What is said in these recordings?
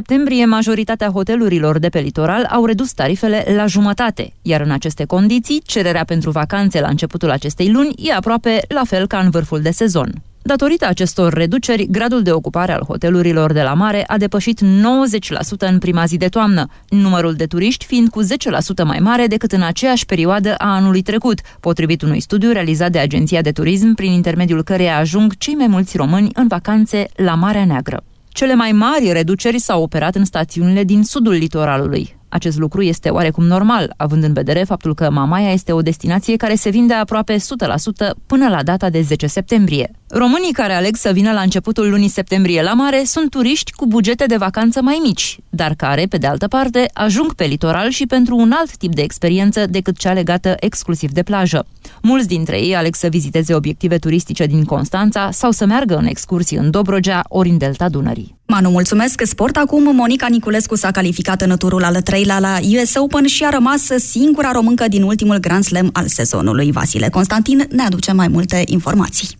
septembrie, majoritatea hotelurilor de pe litoral au redus tarifele la jumătate, iar în aceste condiții, cererea pentru vacanțe la începutul acestei luni e aproape la fel ca în vârful de sezon. Datorită acestor reduceri, gradul de ocupare al hotelurilor de la mare a depășit 90% în prima zi de toamnă, numărul de turiști fiind cu 10% mai mare decât în aceeași perioadă a anului trecut, potrivit unui studiu realizat de Agenția de Turism, prin intermediul căreia ajung cei mai mulți români în vacanțe la Marea Neagră. Cele mai mari reduceri s-au operat în stațiunile din sudul litoralului. Acest lucru este oarecum normal, având în vedere faptul că Mamaia este o destinație care se vinde aproape 100% până la data de 10 septembrie. Românii care aleg să vină la începutul lunii septembrie la mare sunt turiști cu bugete de vacanță mai mici, dar care, pe de altă parte, ajung pe litoral și pentru un alt tip de experiență decât cea legată exclusiv de plajă. Mulți dintre ei aleg să viziteze obiective turistice din Constanța sau să meargă în excursii în Dobrogea ori în Delta Dunării. Manu, mulțumesc! Sport acum, Monica Niculescu s-a calificat în turul al treilea la US Open și a rămas singura româncă din ultimul Grand Slam al sezonului. Vasile Constantin ne aduce mai multe informații.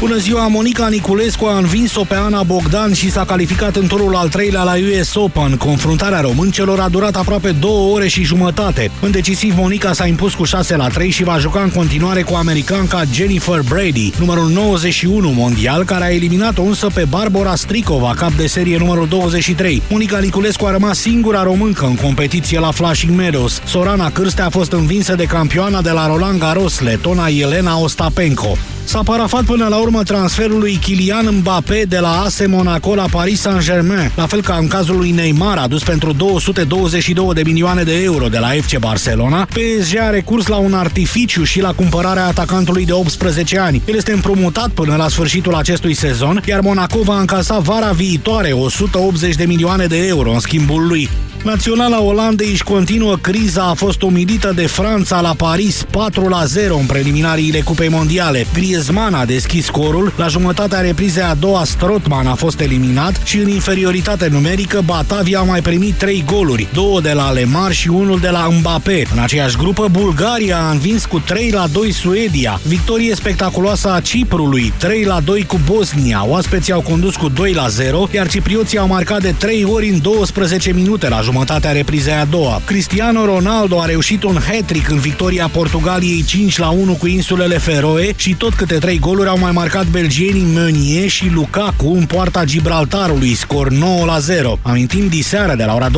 Bună ziua, Monica Niculescu a învins-o pe Ana Bogdan și s-a calificat în turul al treilea la US Open. Confruntarea româncelor a durat aproape două ore și jumătate. În decisiv, Monica s-a impus cu 6 la 3 și va juca în continuare cu americanca Jennifer Brady, numărul 91 mondial, care a eliminat-o însă pe Barbara Strikova, cap de serie numărul 23. Monica Niculescu a rămas singura româncă în competiție la Flushing Meadows. Sorana Cârstea a fost învinsă de campioana de la Roland Garros, letona Elena Ostapenko. S-a parafat până la urmă transferul lui Kylian Mbappé de la AS Monaco la Paris Saint-Germain, la fel ca în cazul lui Neymar, adus pentru 222 de milioane de euro de la FC Barcelona. PSG a recurs la un artificiu și la cumpărarea atacantului de 18 ani. El este împrumutat până la sfârșitul acestui sezon, iar Monaco va încasa vara viitoare 180 de milioane de euro în schimbul lui. Naționala Olandei își continuă criza, a fost umilită de Franța la Paris 4 la 0 în preliminariile Cupei Mondiale. Griezmann a deschis scorul, la jumătatea reprizei a doua Strotman a fost eliminat și în inferioritate numerică Batavia a mai primit 3 goluri, două de la Lemar și unul de la Mbappé. În aceeași grupă, Bulgaria a învins cu 3 la 2 Suedia. Victorie spectaculoasă a Ciprului, 3 la 2 cu Bosnia. Oaspeții au condus cu 2 la 0, iar ciprioții au marcat de 3 ori în 12 minute la jumătatea reprizei a doua. Cristiano Ronaldo a reușit un hat-trick în victoria Portugaliei 5 la 1 cu insulele Feroe și tot câte trei goluri au mai marcat belgienii Meunier și Lukaku în poarta Gibraltarului, scor 9 la 0. Amintim diseară de la ora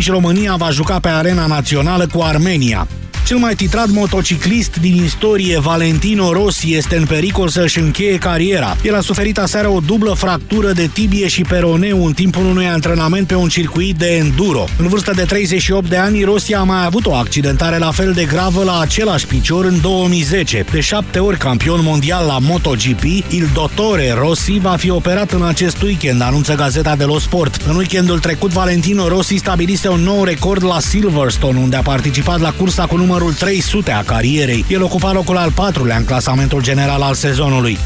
21.45 România va juca pe arena națională cu Armenia. Cel mai titrat motociclist din istorie, Valentino Rossi, este în pericol să-și încheie cariera. El a suferit aseară o dublă fractură de tibie și peroneu în timpul unui antrenament pe un circuit de enduro. În vârstă de 38 de ani, Rossi a mai avut o accidentare la fel de gravă la același picior în 2010. De șapte ori campion mondial la MotoGP, Il Dottore Rossi va fi operat în acest weekend, anunță Gazeta dello Sport. În weekendul trecut, Valentino Rossi stabilise un nou record la Silverstone, unde a participat la cursa cu numărul numărul 300 a carierei. El ocupa locul al patrulea în clasamentul general al sezonului.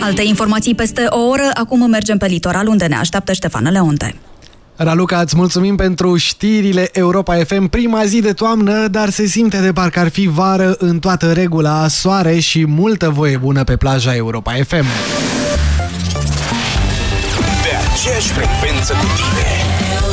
Alte informații peste o oră, acum mergem pe litoral unde ne așteaptă Ștefan Leonte. Raluca, îți mulțumim pentru știrile Europa FM. Prima zi de toamnă, dar se simte de parcă ar fi vară în toată regula, soare și multă voie bună pe plaja Europa FM. Pe aceeași frecvență cu tine.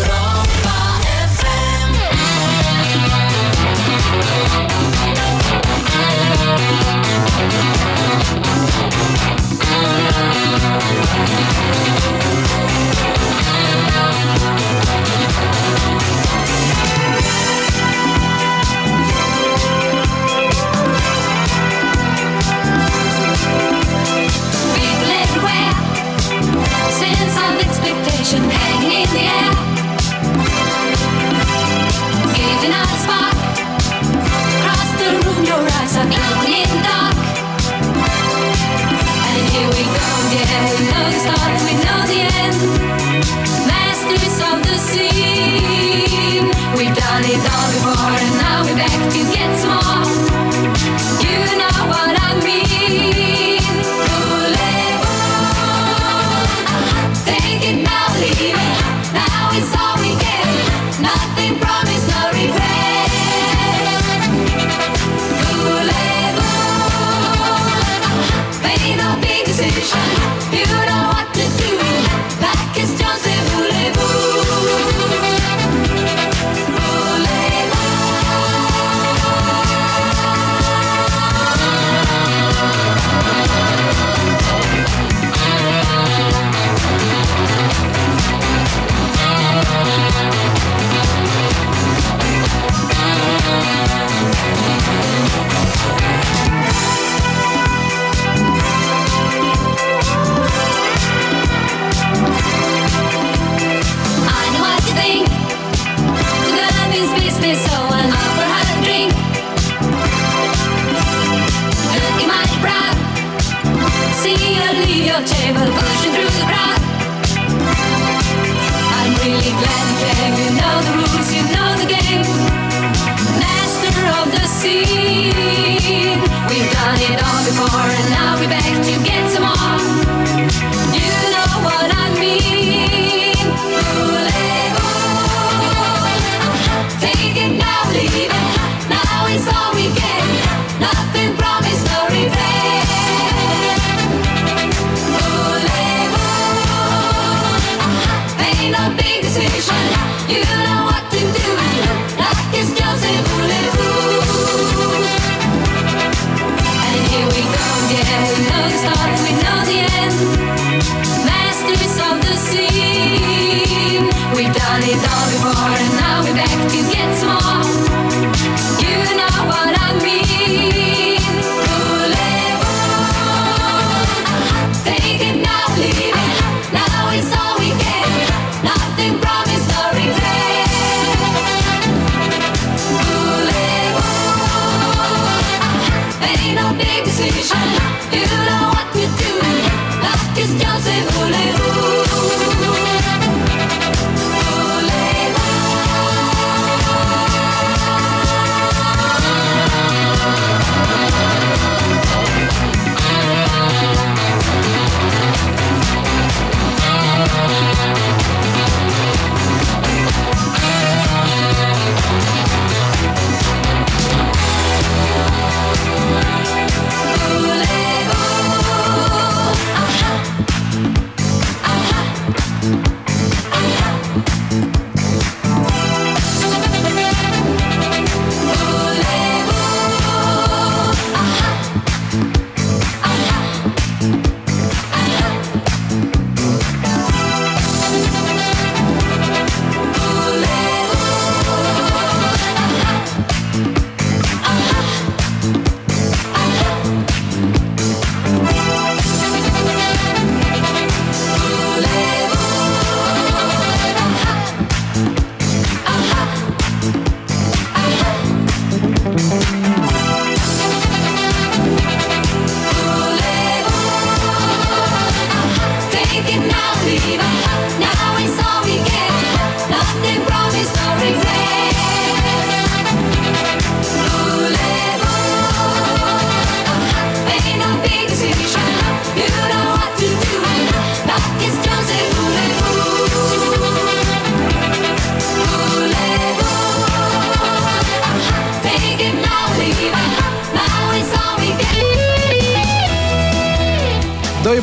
Just don't say who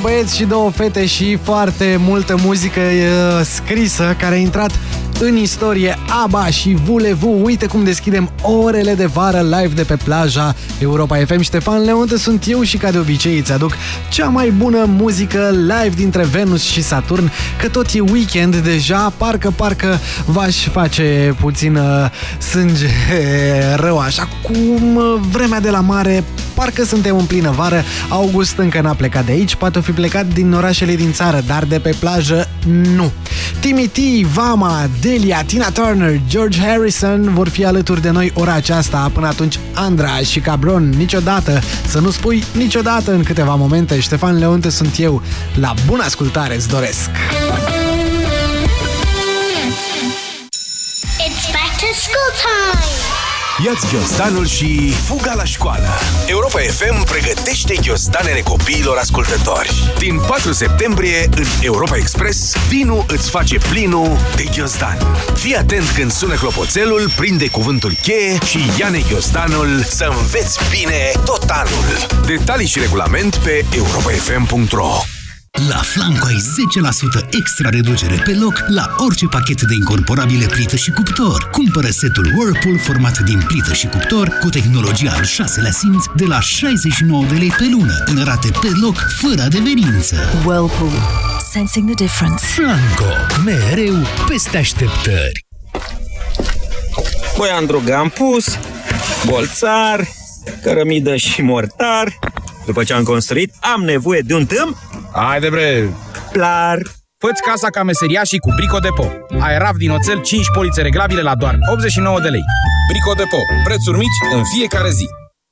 Doi băieți și două fete și foarte multă muzică uh, scrisă care a intrat în istorie ABBA și Vulevu. Uite cum deschidem orele de vară live de pe plaja Europa FM. Ștefan Leonte sunt eu și ca de obicei îți aduc cea mai bună muzică live dintre Venus și Saturn, că tot e weekend deja, parcă, parcă v-aș face puțin uh, sânge rău așa, cum uh, vremea de la mare parcă suntem în plină vară, August încă n-a plecat de aici, poate o fi plecat din orașele din țară, dar de pe plajă nu. Timmy T, Vama, Delia, Tina Turner, George Harrison vor fi alături de noi ora aceasta. Până atunci, Andra și Cabron, niciodată, să nu spui niciodată în câteva momente. Ștefan Leonte sunt eu. La bună ascultare îți doresc! It's back to school time! Iați ghiozdanul și fuga la școală. Europa FM pregătește ghiozdanele copiilor ascultători. Din 4 septembrie, în Europa Express, Dinu îți face plinul de ghiozdan. Fii atent când sună clopoțelul, prinde cuvântul cheie și ia-ne ghiozdanul să înveți bine tot anul. Detalii și regulament pe europafm.ro La Flanco ai 10% extra reducere pe loc la orice pachet de incorporabile plită și cuptor. Cumpără setul Whirlpool format din plită și cuptor cu tehnologia al șaselea simț de la 69 de lei pe lună, în rate pe loc, fără adeverință. Whirlpool. Sensing the difference. Flanco. Mereu peste așteptări. Băi, Andrug, am pus bolțar, cărămidă și mortar. După ce am construit, am nevoie de un tâm Haide bre! Clar! Făți casa ca meseriașii cu Brico Depo. Aerav din oțel 5 polițe reglabile la doar 89 de lei. Brico Depo. Prețuri mici în fiecare zi.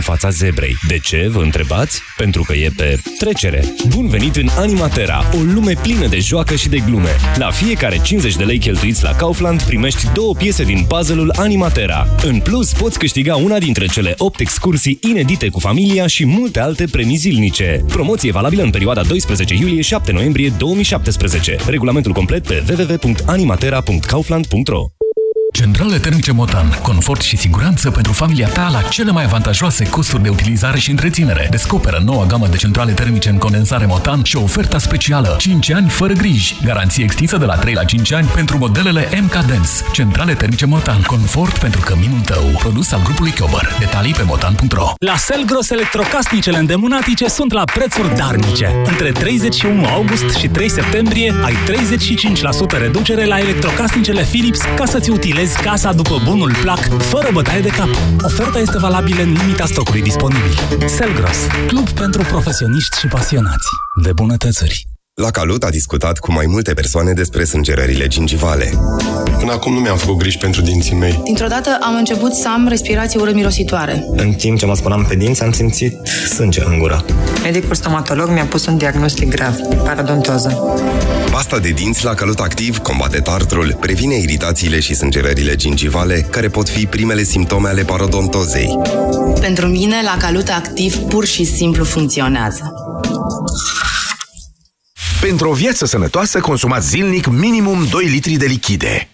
fața zebrei. De ce, vă întrebați? Pentru că e pe trecere. Bun venit în Animatera, o lume plină de joacă și de glume. La fiecare 50 de lei cheltuiți la Kaufland primești două piese din puzzle-ul Animatera. În plus, poți câștiga una dintre cele 8 excursii inedite cu familia și multe alte premii zilnice. Promoție valabilă în perioada 12 iulie-7 noiembrie 2017. Regulamentul complet pe www.animatera.kaufland.ro Centrale termice Motan. Confort și siguranță pentru familia ta la cele mai avantajoase costuri de utilizare și întreținere. Descoperă noua gamă de centrale termice în condensare Motan și oferta specială 5 ani fără griji. Garanție extinsă de la 3 la 5 ani pentru modelele MK Dance. Centrale termice Motan. Confort pentru căminul tău. Produs al grupului Chiober. Detalii pe motan.ro La Selgros, electrocasnicele îndemânatice sunt la prețuri darnice. Între 31 august și 3 septembrie ai 35% reducere la electrocasnicele Philips ca să-ți utilizezi casa după bunul plac, fără bătaie de cap. Oferta este valabilă în limita stocului disponibil. Selgros, club pentru profesioniști și pasionați de bunătățări. La Calut a discutat cu mai multe persoane despre sângerările gingivale. Până acum nu mi-am făcut griji pentru dinții mei. Dintr-o dată am început să am respirație urât-mirositoare. În timp ce mă spălam pe dinți, am simțit sânge în gură. Medicul stomatolog mi-a pus un diagnostic grav, parodontoză. Pasta de dinți la Calut Activ combate tartrul, previne iritațiile și sângerările gingivale, care pot fi primele simptome ale parodontozei. Pentru mine, la Calut Activ pur și simplu funcționează. Pentru o viață sănătoasă, consumați zilnic minimum 2 litri de lichide.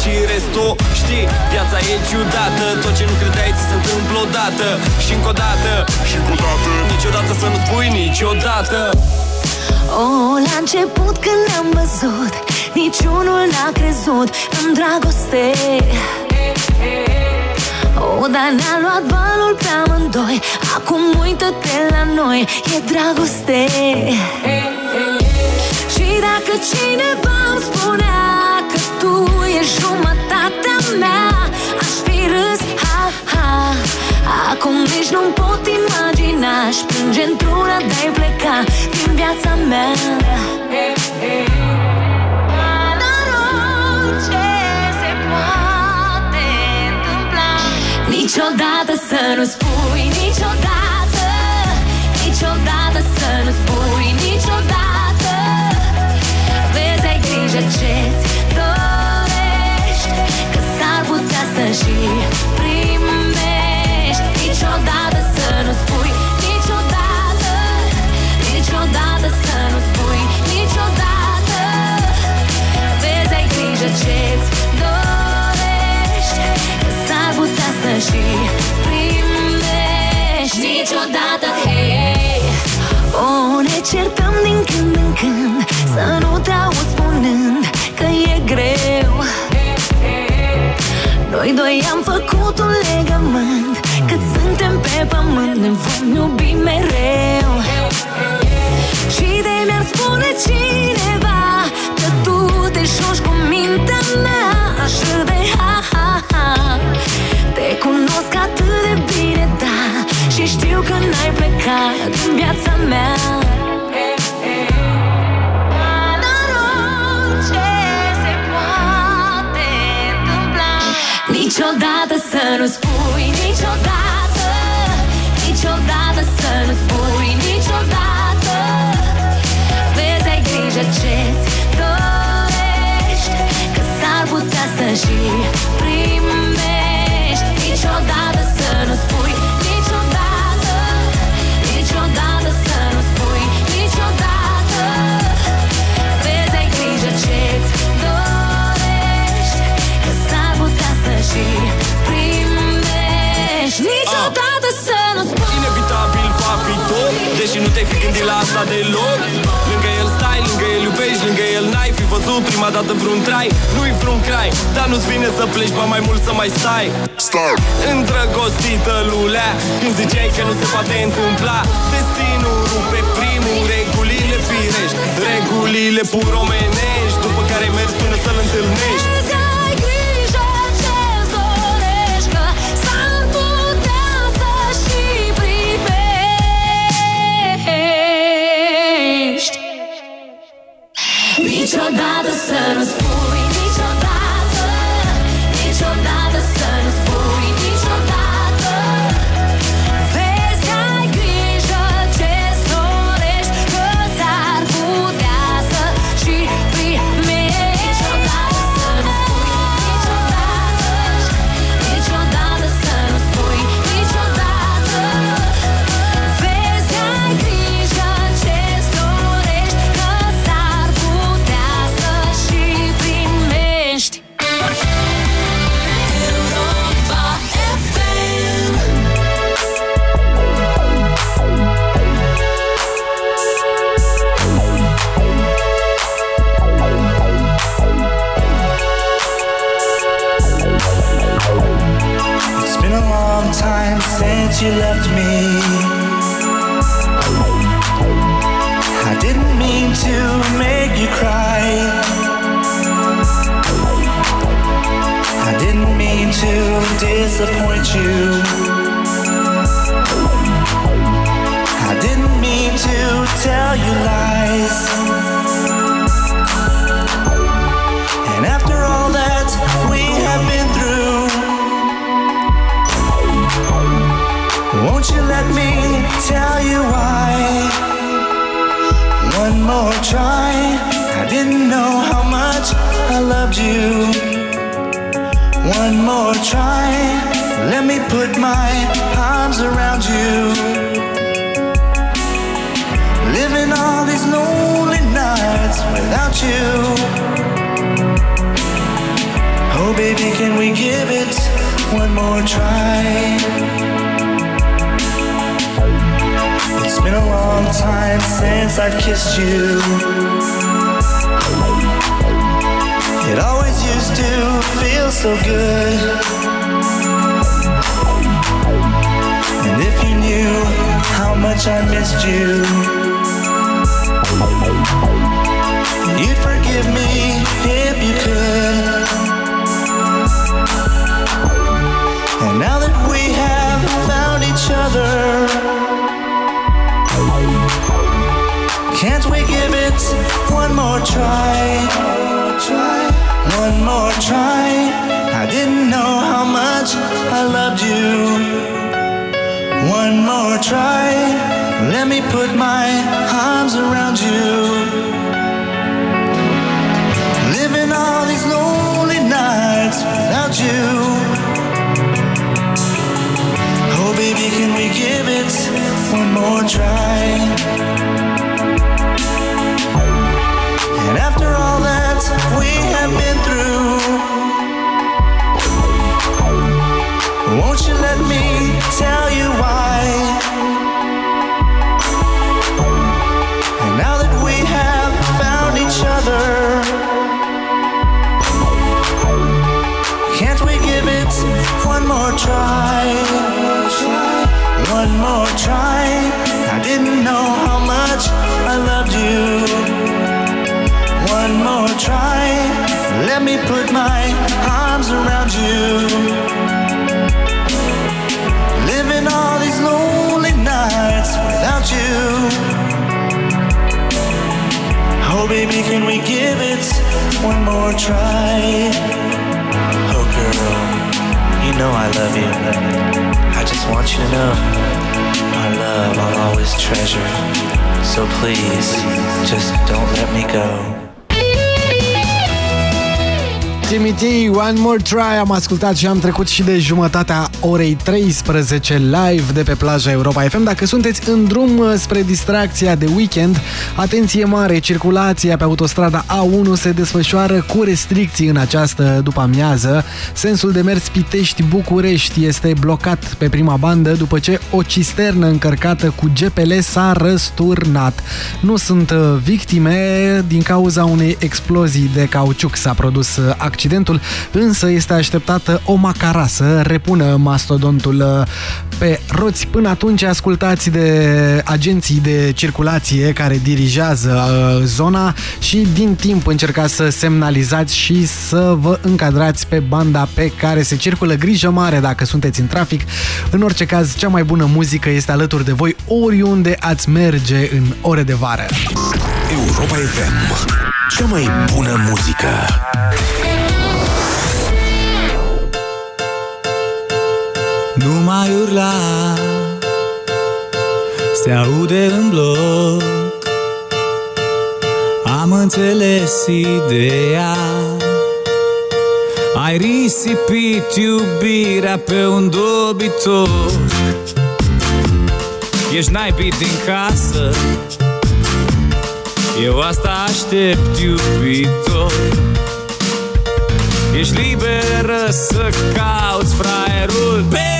Și restul Știi, viața e ciudată. Tot ce nu credeai ți se întâmplă odată. Și încă o dată Și încă o dată. Niciodată să nu spui niciodată. Oh, la început când ne-am văzut Niciunul n-a crezut în dragoste. Oh, dar ne-a luat valul pe amândoi Acum uită-te la noi, e dragoste. Și dacă cineva îmi spunea Că tu ești jumătatea mea. Aș fi râs, ha, ha. Acum nici nu-mi pot imagina. Aș plânge într-una de-ai pleca Din viața mea. Niciodată să nu spui niciodată. Niciodată să nu spui niciodată și primești. Niciodată, hei Oh, ne certăm din când în când Să nu te auzi spunând că e greu. Noi doi am făcut un legământ Cât suntem pe pământ ne vom iubi mereu. Și de mi-ar spune cineva uitat viața mea. Niciodată să nu spun gândit la asta deloc Lângă el stai, lângă el iubești Lângă el n-ai fi văzut prima dată vreun trai. Nu-i vreun crai, dar nu-ți vine să pleci Ba mai mult să mai stai. Stai. Îndrăgostită lulea Când ziceai că nu se poate întâmpla Destinul rupe primul Regulile firești. Regulile pur omenești După care mergi până să-l întâlnești Niciodată să time since I've kissed you. It always used to feel so good. And if you knew how much I missed you, you'd forgive me if you could. Try? One more try. I didn't know how much I loved you. One more try. Let me put my arms around you. Living all these lonely nights without you. Oh, baby, can we give it one more try? Won't you let me tell you why? And now that we have found each other, can't we give it one more try? One more try. One more try? Oh, girl, you know I love you. I just want you to know my love I'll always treasure. So please, just don't let me go. Timothy, One More Try am ascultat și am trecut și de jumătatea orei 13 live de pe plaja Europa FM. Dacă sunteți în drum uh, spre distracția de weekend, atenție mare, circulația pe autostrada A1 se desfășoară cu restricții în această după amiază. Sensul de mers Pitești-București este blocat pe prima bandă după ce o cisternă încărcată cu GPL s-a răsturnat. Nu sunt uh, victime din cauza unei explozii de cauciuc s-a produs uh, accidentul, însă este așteptată o macara să repună mastodontul uh, pe roți. Până atunci ascultați de agenții de circulație care dirigează uh, zona și din timp încercați să semnalizați și să vă încadrați pe banda pe care se circulă. Grijă mare dacă sunteți în trafic. În orice caz, cea mai bună muzică este alături de voi oriunde ați merge în ore de vară. Europa FM. Cea mai bună muzică. Mai urla. Se aude în bloc. Am înțeles ideea. Ai risipit iubirea pe un dobitor. Ești naibit din casă. Eu asta aștept iubitor. Ești liberă să cauți fraierul perfect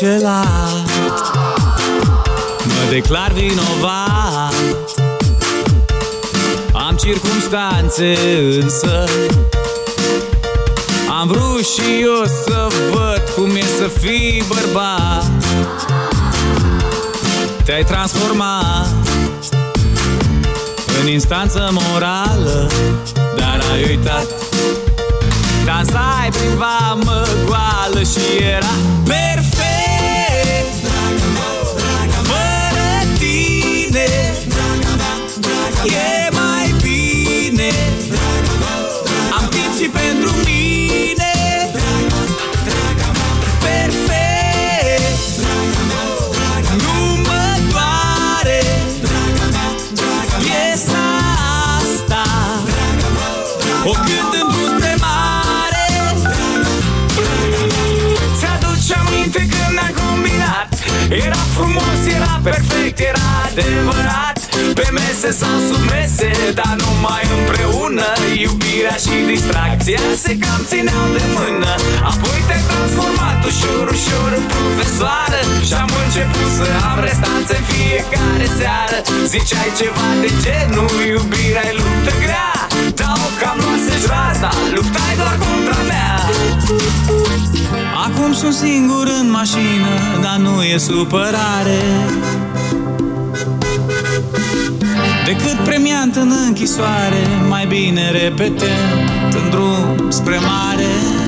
înșelat Mă declar vinovat. Am circumstanțe însă. Am vrut și eu să văd cum e să fii bărbat. Te-ai transformat În instanță morală Dar ai uitat. Dansai prin vamă goală și era perfect E mai bine Am timp și pentru mine. Perfect. Nu mă doare. Piesa asta. O cânt în drum spre mare. Ți-aduce aminte când ne-am combinat? Era frumos, era perfect, era adevărat Pe mese sau sub mese, dar numai împreună. Iubirea și distracția se cam țineau de mână. Apoi te-ai transformat ușor, ușor în profesoară. Și-am început să am restanțe în fiecare seară. Ziceai ceva de genul, iubirea e luptă grea. Dar o cam luase-și raza, luptai doar contra mea. Acum sunt singur în mașină, dar nu e supărare Decât premiant în închisoare, mai bine repetent în drum spre mare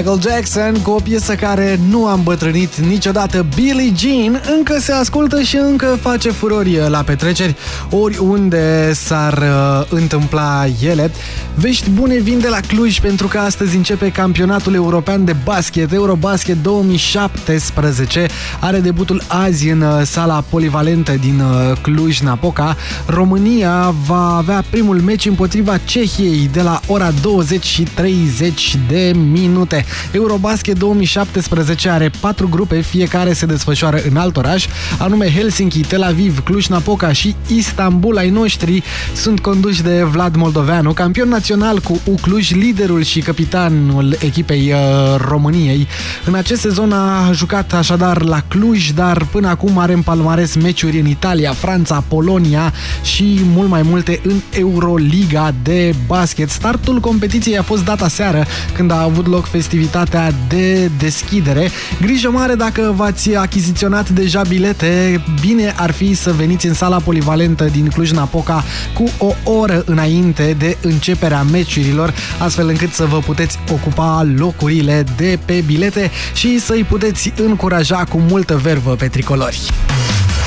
Michael Jackson cu o piesă care nu a îmbătrânit niciodată Billie Jean încă se ascultă și încă face furori la petreceri oriunde s-ar uh, întâmpla ele. Vești bune vin de la Cluj pentru că astăzi începe campionatul european de basket Eurobasket 2017. Are debutul azi în uh, sala polivalentă din uh, Cluj-Napoca. România va avea primul meci împotriva Cehiei de la ora 20 și 30 de minute. Eurobasket 2017 are patru grupe, fiecare se desfășoară în alt oraș, anume Helsinki, Tel Aviv, Cluj-Napoca și Istanbul. Ai noștri sunt conduși de Vlad Moldoveanu, campion național cu Ucluj, liderul și capitanul echipei uh, României. În acest sezon a jucat așadar la Cluj, dar până acum are în palmares meciuri în Italia, Franța, Polonia și mult mai multe în Euroliga de basket. Startul competiției a fost data seară când a avut loc festivitatea de deschidere. Grijă mare dacă v-ați achiziționat deja bilete, bine ar fi să veniți în sala polivalentă din Cluj-Napoca cu o oră înainte de începerea meciurilor, astfel încât să vă puteți ocupa locurile de pe bilete și să-i puteți încuraja cu multă vervă pe tricolori.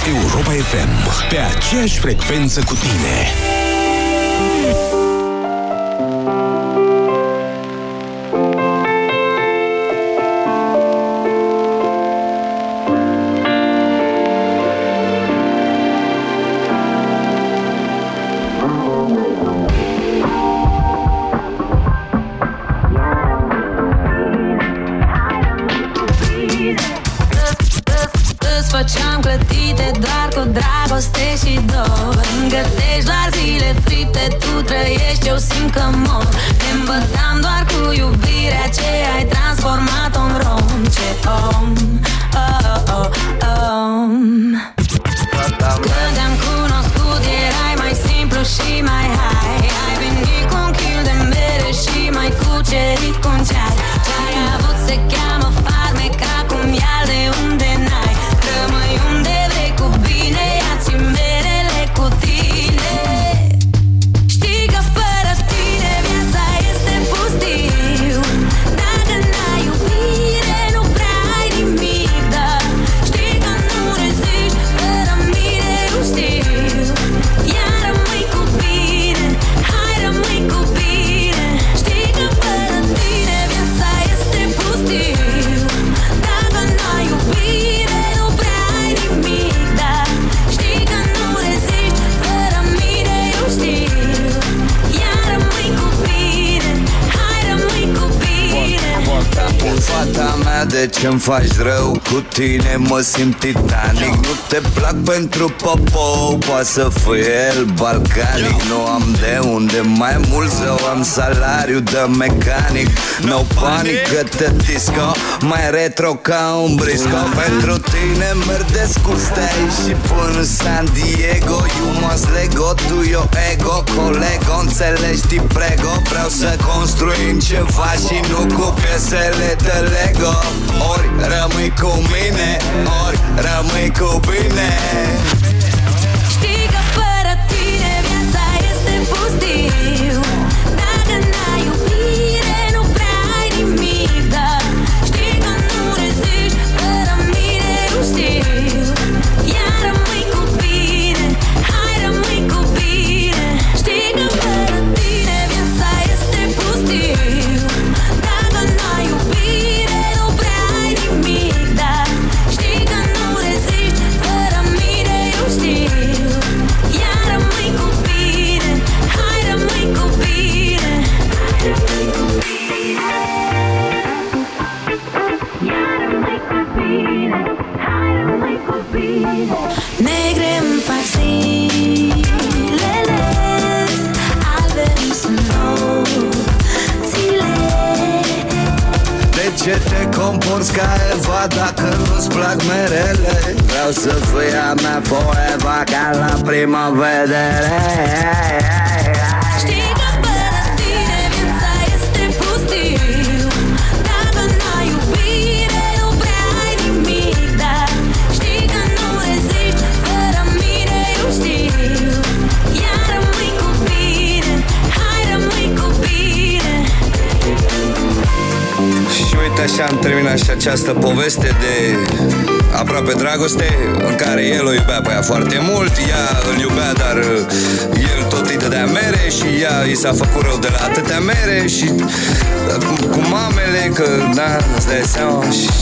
Europa FM, pe aceeași frecvență cu tine. Ce-mi faci rău? Cu tine mă simt titanic. Nu te plac pentru popo Poate să fie el balcanic. Nu am de unde mai mult să am salariu de mecanic. No panic că te disco Mai retro ca un brisco. Pentru tine merg de scustei Și până în San Diego. You must lego, tu yo ego Colego, înțelegi, ti prego. Vreau să construim ceva și nu cu piesele de Lego Ori rămâi cu mine, ori rămâi cu bine. Știi că fără tine viața este pustiu el o iubea pe ea foarte mult, ea îl iubea, dar uh, el tot îi dădea mere și ea i s-a făcut rău de la atâtea mere și uh, cu, cu mamele, că da, îți dai seama și uh,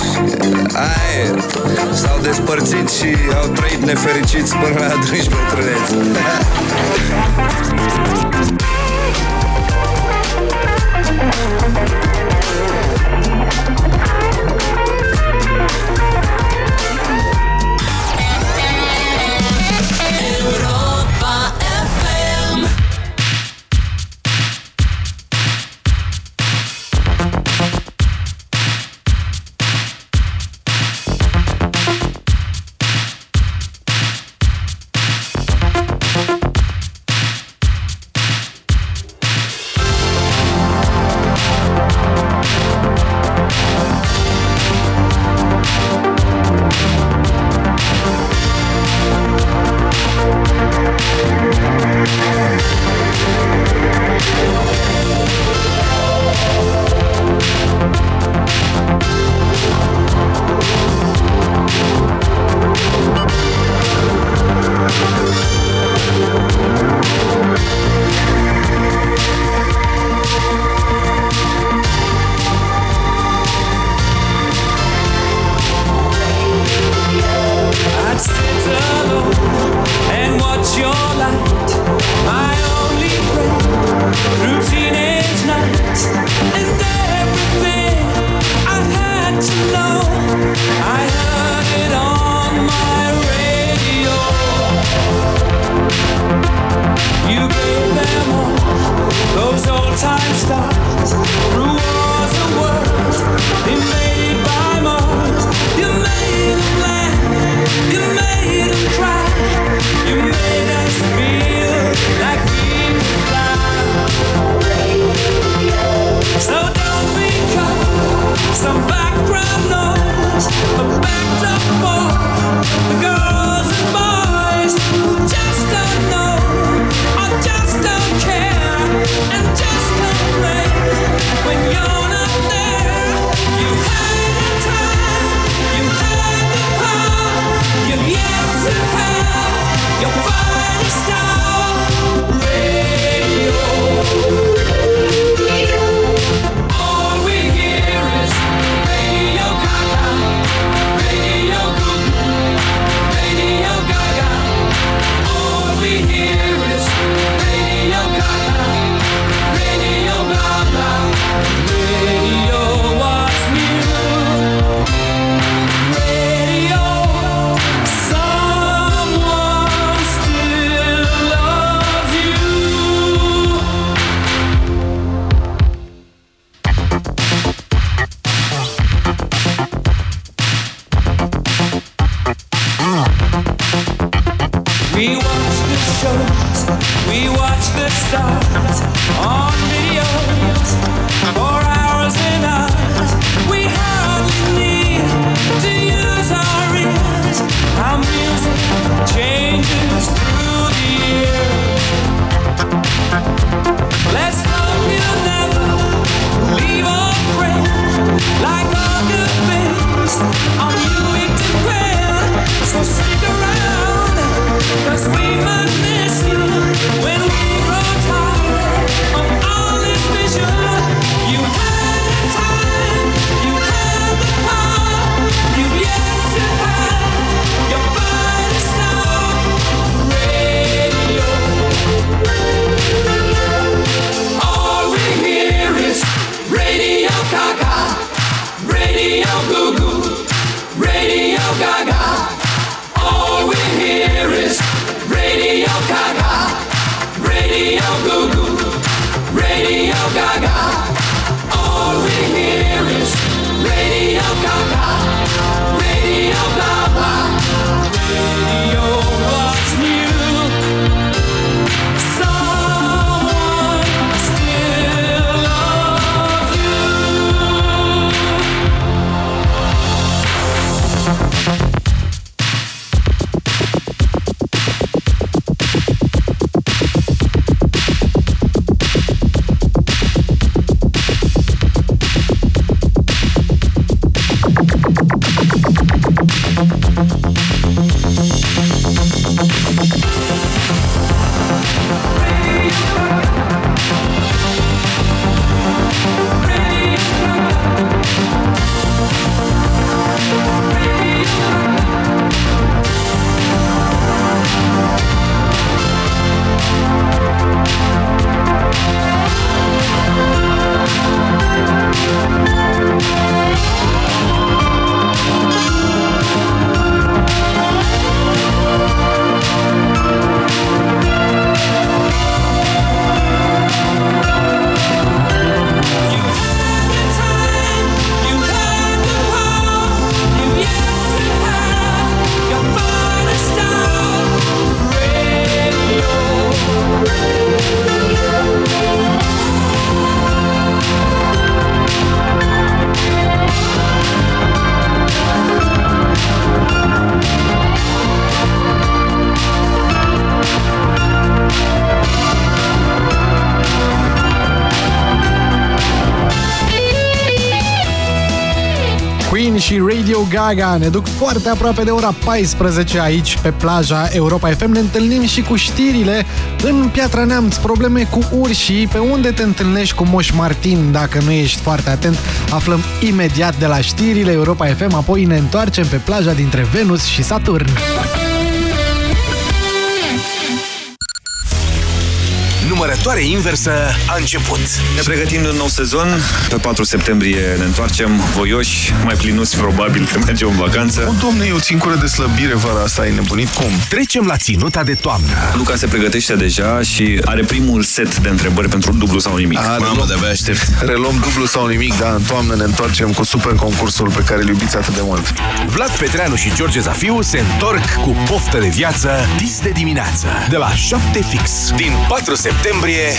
aia s-au despărțit și au trăit nefericiți până la adânci bătrâneți. Thank. Radio Gaga ne duc foarte aproape de ora 14 aici pe plaja Europa FM. Ne întâlnim și cu știrile în Piatra Neamț, probleme cu urșii, pe unde te întâlnești cu Moș Martin dacă nu ești foarte atent. Aflăm imediat de la știrile Europa FM, apoi ne întoarcem pe plaja dintre Venus și Saturn. Numărătoare inversă a început. Ne pregătim un nou sezon. Pe 4 septembrie ne întoarcem voioși, mai plinuți probabil că mergem în vacanță. O, domne, eu țin cură de slăbire vara asta, ai nebunit cum? Trecem la ținuta de toamnă. Luca se pregătește deja și are primul set de întrebări pentru dublu sau nimic. A, Mamă, de-abia aștept. Reluăm dublu sau nimic, dar în toamnă ne întoarcem cu super concursul pe care îl iubiți atât de mult. Vlad Petreanu și George Zafiu se întorc cu poftă de viață dis de dimineață. De la 7 fix. Din 4 septembrie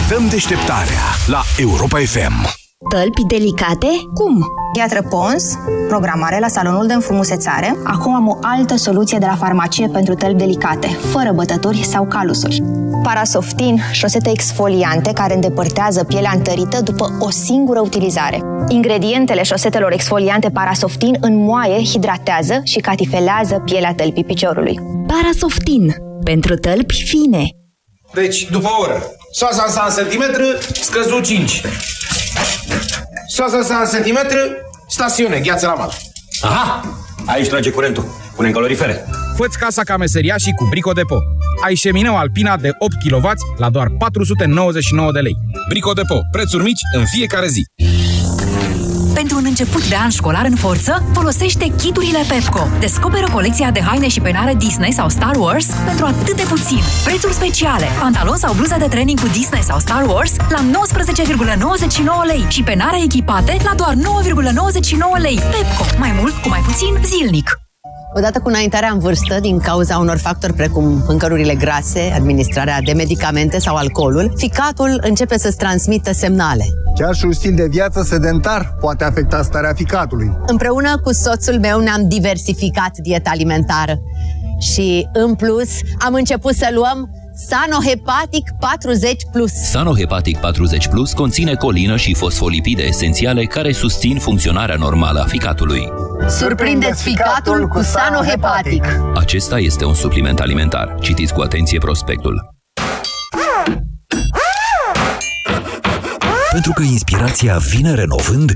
dăm deșteptarea la Europa FM. Tălpi delicate? Cum? Gheatră Pons, programare la salonul de înfrumusețare. Acum am o altă soluție de la farmacie pentru tălpi delicate, fără bătături sau calusuri. Parasoftin, șosete exfoliante care îndepărtează pielea întărită după o singură utilizare. Ingredientele șosetelor exfoliante Parasoftin înmoaie, hidratează și catifelează pielea tălpii piciorului. Parasoftin. Pentru tălpi fine. Deci, după o oră, soasa sa în centimetru, scăzut 5. Soasa sa în centimetru, stațiune, gheață la mal. Aha! Aici trage curentul. Punem calorifere. Făți casa ca meseriașii cu Brico Depo. Ai șemineu Alpina de 8 kW la doar 499 de lei. Brico Depo. Prețuri mici în fiecare zi. Pentru un început de an școlar în forță, folosește kiturile Pepco. Descoperă colecția de haine și penare Disney sau Star Wars pentru atât de puțin. Prețuri speciale. Pantalon sau bluză de training cu Disney sau Star Wars la 19,99 lei și penare echipate la doar 9,99 lei. Pepco. Mai mult cu mai puțin zilnic. Odată cu înaintarea în vârstă, din cauza unor factori precum mâncărurile grase, administrarea de medicamente sau alcoolul, ficatul începe să-ți transmită semnale. Chiar și un stil de viață sedentar poate afecta starea ficatului. Împreună cu soțul meu ne-am diversificat dieta alimentară și, în plus, am început să luăm Sanohepatic 40 Plus. Sanohepatic 40 Plus conține colină și fosfolipide esențiale care susțin funcționarea normală a ficatului. Surprindeți ficatul cu Sanohepatic. Acesta este un supliment alimentar. Citiți cu atenție prospectul. Pentru că inspirația vine renovând,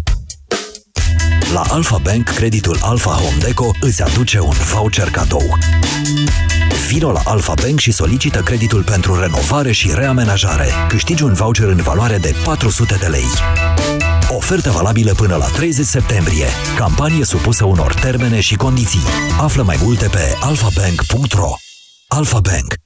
la Alpha Bank, creditul Alpha Home Deco îți aduce un voucher cadou. Vino la Alpha Bank și solicită creditul pentru renovare și reamenajare. Câștigi un voucher în valoare de 400 de lei. Ofertă valabilă până la 30 septembrie. Campanie supusă unor termene și condiții. Află mai multe pe alphabank.ro Alpha Bank.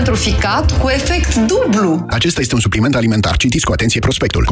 pentru ficat cu efect dublu. Acesta este un supliment alimentar. Citiți cu atenție prospectul.